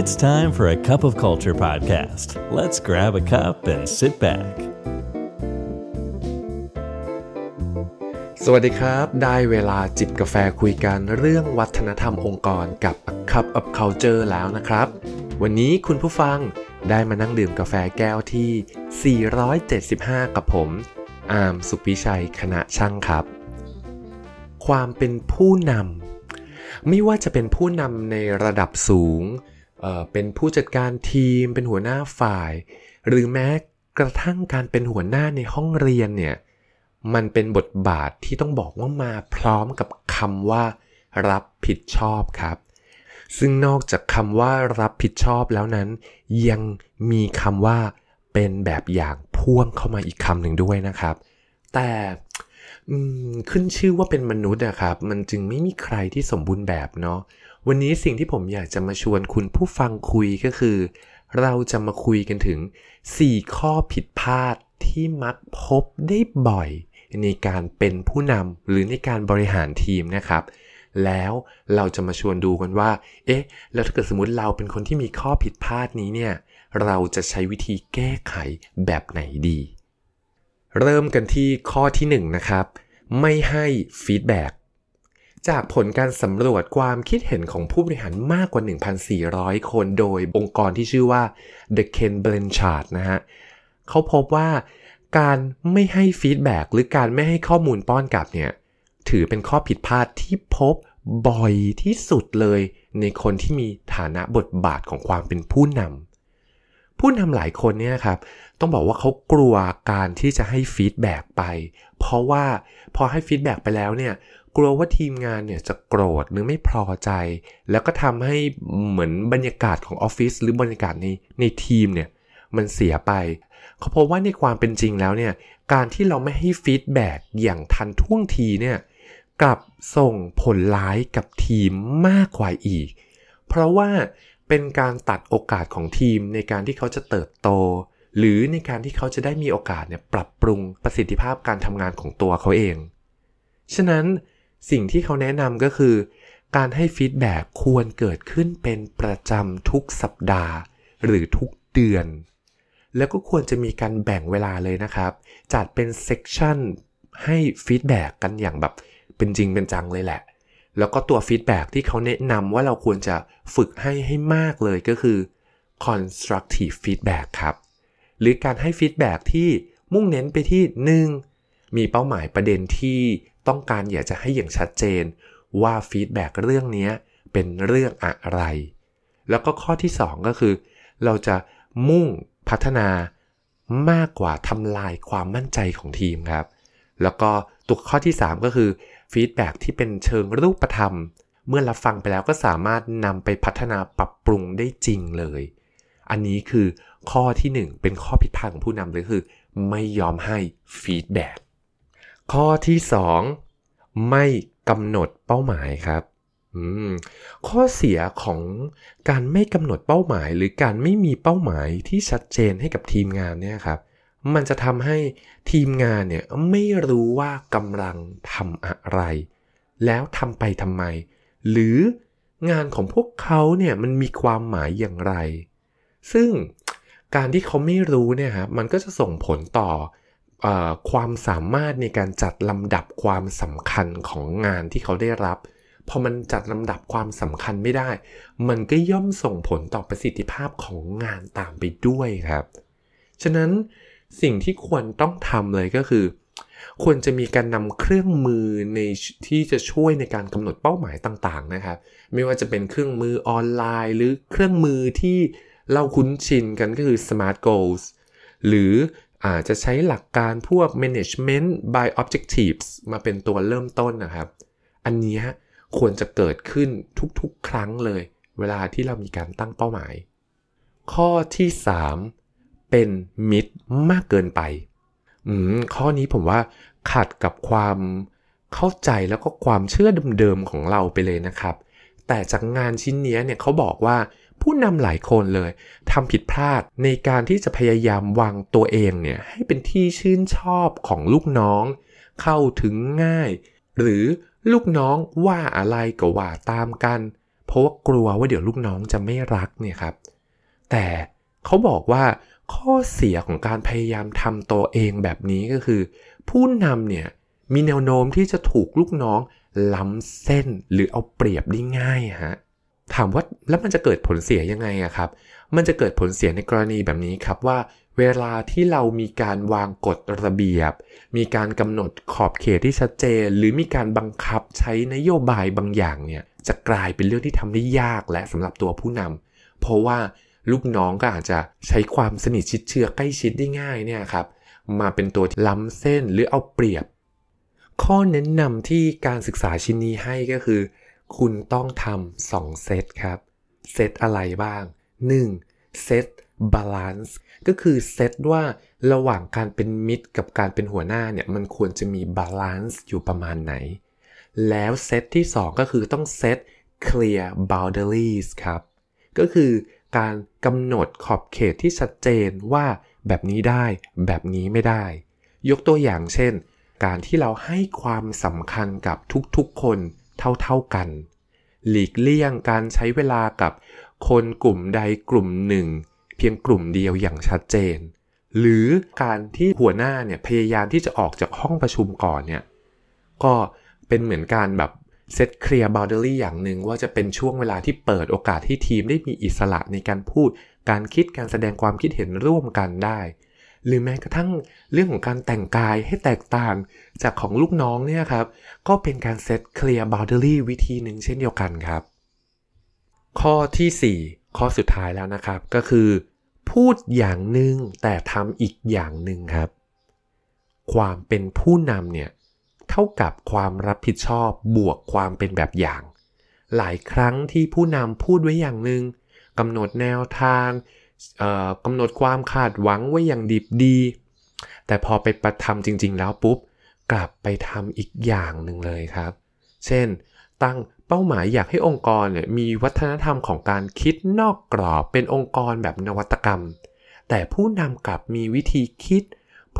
It's time for a cup of culture podcast. Let's grab a cup and sit back. สวัสดีครับ ได้เวลาจิบกาแฟคุยกันเรื่องวัฒนธรรมองค์กรกับ A Cup of Culture แล้วนะครับ วันนี้คุณผู้ฟังได้มานั่งดื่มกาแฟแก้วที่ 475 กับผม อาร์มสุพิชัยคณะช่างครับ ความเป็นผู้นำไม่ว่าจะเป็นผู้นำในระดับสูง เออเป็นผู้จัดการทีม เป็นหัวหน้าฝ่าย หรือแม้กระทั่งการเป็นหัวหน้าในห้องเรียนเนี่ยมันเป็นบทบาทที่ต้องบอกว่ามาพร้อมกับคำว่า รับผิดชอบครับ ซึ่งนอกจากคำว่ารับผิดชอบแล้วนั้น ยังมีคำว่าเป็นแบบอย่างพ่วงเข้ามาอีกคำหนึ่งด้วยนะครับ แต่ ขึ้นชื่อว่าเป็นมนุษย์อะครับ มันจึงไม่มีใครที่สมบูรณ์แบบเนาะวันนี้สิ่งที่ผมอยากจะมาชวนคุณผู้ฟังคุยก็คือ เราจะมาคุยกันถึง 4 ข้อผิดพลาดที่มักพบได้บ่อยในการเป็นผู้นำหรือในการบริหารทีมนะครับ แล้วเราจะมาชวนดูกันว่า เอ๊ะ แล้วถ้าเกิดสมมติเราเป็นคนที่มีข้อผิดพลาดนี้เนี่ย เราจะใช้วิธีแก้ไขแบบไหนดี เริ่มกันที่ข้อที่1 นะครับ ไม่ให้ feedback จากผลการสำรวจความคิดเห็นของผู้บริหารมากกว่า 1,400 คนโดยองค์กรที่ชื่อว่า The Ken Blanchard นะฮะเขาพบว่าการไม่ให้ feedback หรือการไม่ให้ข้อมูลป้อนกลับเนี่ย ถือเป็นข้อผิดพลาดที่พบบ่อยที่สุดเลยในคนที่มีฐานะบทบาทของความเป็นผู้นำ ผู้นำหลายคนเนี่ยครับต้องบอกว่าเขากลัวการที่จะให้ feedback ไป เพราะว่าพอให้ feedback ไปแล้วเนี่ยกลัวว่าทีมงานเนี่ยจะโกรธหรือไม่พอใจ แล้วก็ทำให้เหมือนบรรยากาศของออฟฟิศหรือบรรยากาศในในทีมเนี่ยมันเสียไปเขาพบว่าในความเป็นจริงแล้วเนี่ยการที่เราไม่ให้ feedback อย่างทันท่วงทีเนี่ยกลับส่งผลร้ายกับทีมมากกว่าอีก เพราะว่า เป็นการตัดโอกาสของทีมในการที่เขาจะเติบโต หรือในการที่เขาจะได้มีโอกาสเนี่ยปรับปรุงประสิทธิภาพการทำงานของตัวเขาเอง ฉะนั้นสิ่งที่เขาแนะนำก็คือ การให้ฟีดแบ็กควรเกิดขึ้นเป็นประจำทุกสัปดาห์ หรือทุกเดือน แล้วก็ควรจะมีการแบ่งเวลาเลยนะครับ จัดเป็น section ให้ feedback กันอย่างแบบเป็นจริงเป็นจังเลยแหละ แล้วก็ตัว feedback ที่เขาแนะนำว่าเราควรจะฝึกให้ให้มากเลยก็คือ constructive feedback ครับ หรือการให้ feedback ที่มุ่งเน้นไปที่ 1. มีเป้าหมายประเด็นที่ต้องการอยากจะให้อย่างชัดเจน ว่า feedback เรื่องนี้เป็นเรื่องอะไร แล้วก็ข้อที่ 2 ก็คือ เราจะมุ่งพัฒนามากกว่าทำลายความมั่นใจของทีมครับ แล้วก็ตัวข้อที่ 3 ก็คือ ฟีดแบ็ที่เป็นเชิงรูปธรรม เมื่อรับฟังไปแล้วก็สามารถนำไปพัฒนาปรับปรุงได้จริงเลย อันนี้คือข้อที่ 1 เป็นข้อผิดพลาดของผู้นำเลยคือ ไม่ยอมให้ฟีดแบ็ข้อที่ 2 ไม่กำหนดเป้าหมายครับข้อเสียของการไม่กำหนดเป้าหมาย หรือการไม่มีเป้าหมายที่ชัดเจนให้กับทีมงานเนี่ยครับ มันจะทำให้ทีมงานเนี่ยไม่รู้ว่ากำลังทำอะไร แล้วทำไปทำไม หรืองานของพวกเขาเนี่ยมันมีความหมายอย่างไร ซึ่งการที่เขาไม่รู้เนี่ยครับมันก็จะส่งผลต่ออความสามารถในการจัดลำดับความสำคัญของงานที่เขาได้รับพอมันจัดลำดับความสำคัญไม่ได้ มันก็ย่อมส่งผลต่อประสิทธิภาพของงานตามไปด้วยครับ ฉะนั้น สิ่งที่ควรต้องทำเลยก็คือ ควรจะมีการนำเครื่องมือในที่จะช่วยในการกำหนดเป้าหมายต่างๆนะครับไม่ว่าจะเป็นเครื่องมือออนไลน์ หรือเครื่องมือที่เราคุ้นชินกันก็คือ smart goals หรืออาจจะใช้หลักการพวก management by objectives มาเป็นตัวเริ่มต้นนะครับ อันนี้ควรจะเกิดขึ้นทุกๆ ครั้งเลย เวลาที่เรามีการตั้งเป้าหมาย ข้อที่ 3 เป็นมิดมากเกินไป อืมข้อนี้ผมว่าขัดกับความเข้าใจแล้วก็ความเชื่อเดิมๆของเราไปเลยนะครับ แต่จากงานชิ้นนี้เนี่ยเขาบอกว่าผู้นำหลายคนเลยทำผิดพลาดในการที่จะพยายามวางตัวเองเนี่ยให้เป็นที่ชื่นชอบของลูกน้อง เข้าถึงง่าย หรือลูกน้องว่าอะไรก็ว่าตามกัน เพราะว่ากลัวว่าเดี๋ยวลูกน้องจะไม่รักเนี่ยครับ แต่เขาบอกว่า ข้อเสียของการพยายามทำตัวเองแบบนี้ก็คือ ผู้นำเนี่ยมีแนวโน้มที่จะถูกลูกน้องล้ำเส้นหรือเอาเปรียบได้ง่ายฮะถามว่าแล้วมันจะเกิดผลเสียยังไงอะครับ มันจะเกิดผลเสียในกรณีแบบนี้ครับว่า เวลาที่เรามีการวางกฎระเบียบ มีการกำหนดขอบเขตที่ชัดเจน หรือมีการบังคับใช้นโยบายบางอย่างเนี่ยจะกลายเป็นเรื่องที่ทำได้ยากและสำหรับตัวผู้นำเพราะว่า ลูกน้องก็อาจจะใช้ความสนิทชิดเชื้อใกล้ชิดได้ง่ายเนี่ยครับ มาเป็นตัวล้ำเส้นหรือเอาเปรียบ ข้อแนะนำที่การศึกษาชิ้นนี้ให้ก็คือ คุณต้องทำสองเซตครับ เซตอะไรบ้าง 1. set balance ก็คือเซตว่าระหว่างการเป็นมิตรกับการเป็นหัวหน้าเนี่ยมันควรจะมี balance อยู่ประมาณไหน แล้วเซตที่ 2 ก็คือต้อง set clear boundaries ครับ ก็คือ การกำหนดขอบเขตที่ชัดเจนว่าแบบนี้ได้แบบนี้ไม่ได้ ยกตัวอย่างเช่น การที่เราให้ความสำคัญกับทุกๆคนเท่าๆกัน หลีกเลี่ยงการใช้เวลากับคนกลุ่มใดกลุ่มหนึ่ง เพียงกลุ่มเดียวอย่างชัดเจน หรือการที่หัวหน้าเนี่ยพยายามที่จะออกจากห้องประชุมก่อนเนี่ยก็เป็นเหมือนการแบบ เซตเคลียร์บาวเดอรี่อย่างหนึ่งว่าจะเป็นช่วงเวลาที่เปิดโอกาสที่ทีมได้มีอิสระในการพูด การคิดการแสดงความคิดเห็นร่วมกันได้ หรือแม้กระทั่งเรื่องของการแต่งกายให้แตกต่างจากของลูกน้องเนี่ยครับ ก็เป็นการเซตเคลียร์บาวเดอรี่วิธีหนึ่งเช่นเดียวกันครับ ข้อที่ 4 ข้อสุดท้ายแล้วนะครับก็คือ พูดอย่างหนึ่งแต่ทำอีกอย่างหนึ่งครับ ความเป็นผู้นำเนี่ย เท่ากับความรับผิดชอบบวกความเป็นแบบอย่าง หลายครั้งที่ผู้นำพูดไว้อย่างหนึ่งกำหนดแนวทางกำหนดความคาดหวังไว้อย่างดีดี แต่พอไปประทำจริง ๆ แล้วปุ๊บ กลับไปทำอีกอย่างหนึ่งเลยครับ เช่น ตั้งเป้าหมายอยากให้องค์กรเนี่ยมีวัฒนธรรมของการคิดนอกกรอบเป็นองค์กรแบบนวัตกรรม แต่ผู้นำกลับมีวิธีคิด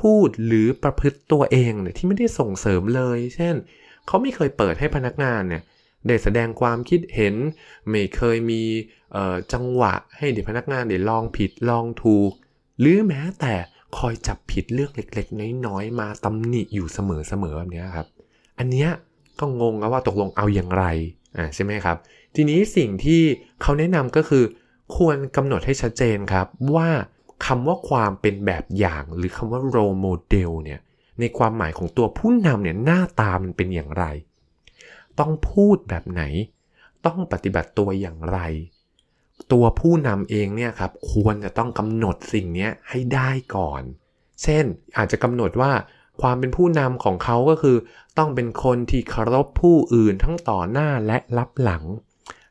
พูดหรือประพฤติตัวเองเนี่ยที่ไม่ได้ส่งเสริมเลย เช่น เขาไม่เคยเปิดให้พนักงานเนี่ยได้แสดงความคิดเห็น ไม่เคยมีจังหวะให้เด็กพนักงานได้ลองผิดลองถูก หรือแม้แต่คอยจับผิดเรื่องเล็กๆ น้อยๆ มาตำหนิอยู่เสมอๆแบบนี้ครับ อันเนี้ยก็งงแล้วว่าตกลงเอาอย่างไรอ่าใช่ไหมครับ ทีนี้สิ่งที่เขาแนะนำก็คือ ควรกำหนดให้ชัดเจนครับว่า คำว่าความเป็นแบบอย่างหรือคำว่า role model เนี่ยในความหมายของตัวผู้นำเนี่ยหน้าตามันเป็นอย่างไร ต้องพูดแบบไหน ต้องปฏิบัติตัวอย่างไร ตัวผู้นำเองเนี่ยครับควรจะต้องกำหนดสิ่งนี้ให้ได้ก่อน เช่นอาจจะกำหนดว่าความเป็นผู้นำของเขาก็คือ ต้องเป็นคนที่เคารพผู้อื่นทั้งต่อหน้าและรับหลัง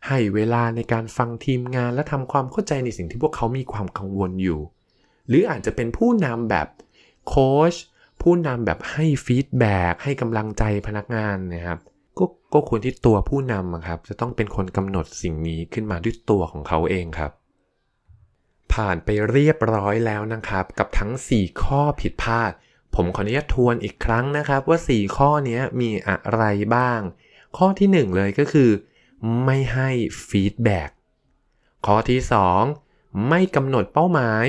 ให้เวลาในการฟังทีมงานและทำความเข้าใจในสิ่งที่พวกเขามีความกังวลอยู่ หรืออาจจะเป็นผู้นำแบบโค้ชผู้นำแบบให้ feedback ให้กำลังใจพนักงานนะครับก็ก็ควรที่ตัวผู้นำครับ จะต้องเป็นคนกำหนดสิ่งนี้ขึ้นมาด้วยตัวของเขาเองครับ ผ่านไปเรียบร้อยแล้วนะครับ กับทั้ง 4 ข้อผิดพลาด ผมขออนุญาตทวนอีกครั้งนะครับ ว่า 4 ข้อนี้มีอะไรบ้าง ข้อที่ 1 เลยก็คือ ไม่ให้ feedback ข้อที่ 2 ไม่กำหนดเป้าหมาย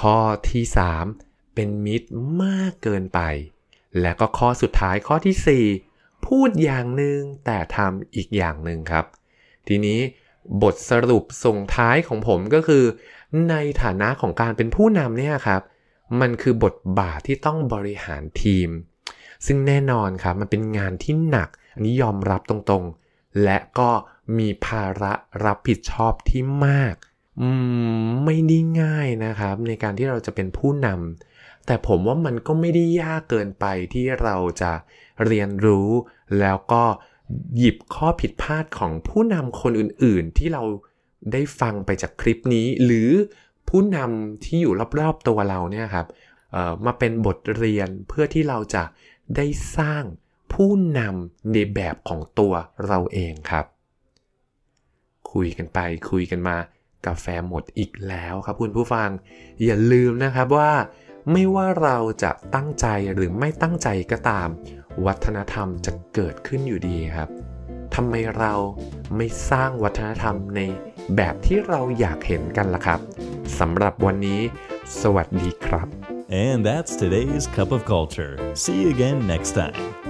ข้อที่ 3 เป็นมิตรมากเกินไป และก็ข้อสุดท้ายข้อที่ 4 พูดอย่างหนึ่งแต่ทำอีกอย่างหนึ่งครับ ทีนี้บทสรุปส่งท้ายของผมก็คือ ในฐานะของการเป็นผู้นำเนี่ยครับ มันคือบทบาทที่ต้องบริหารทีม ซึ่งแน่นอนครับมันเป็นงานที่หนัก อันนี้ยอมรับตรงๆ และก็มีภาระรับผิดชอบที่มาก ไม่ได้ง่ายนะครับ ในการที่เราจะเป็นผู้นำแต่ผมว่ามันก็ไม่ได้ยากเกินไปที่เราจะเรียนรู้ แล้วก็หยิบข้อผิดพลาดของผู้นำคนอื่นๆ ที่เราได้ฟังไปจากคลิปนี้ หรือผู้นำที่อยู่รอบๆตัวเราเนี่ยครับมาเป็นบทเรียนเพื่อที่เราจะได้สร้างผู้นำในแบบของตัวเราเองครับ คุยกันไปคุยกันมา กาแฟหมดอีกแล้วครับคุณผู้ฟัง อย่าลืมนะครับว่า ไม่ว่าเราจะตั้งใจหรือไม่ตั้งใจก็ตาม วัฒนธรรมจะเกิดขึ้นอยู่ดีครับทำไมเราไม่สร้างวัฒนธรรมในแบบที่เราอยากเห็นกันล่ะครับสำหรับวันนี้ สวัสดีครับ And that's today's cup of culture. See you again next time.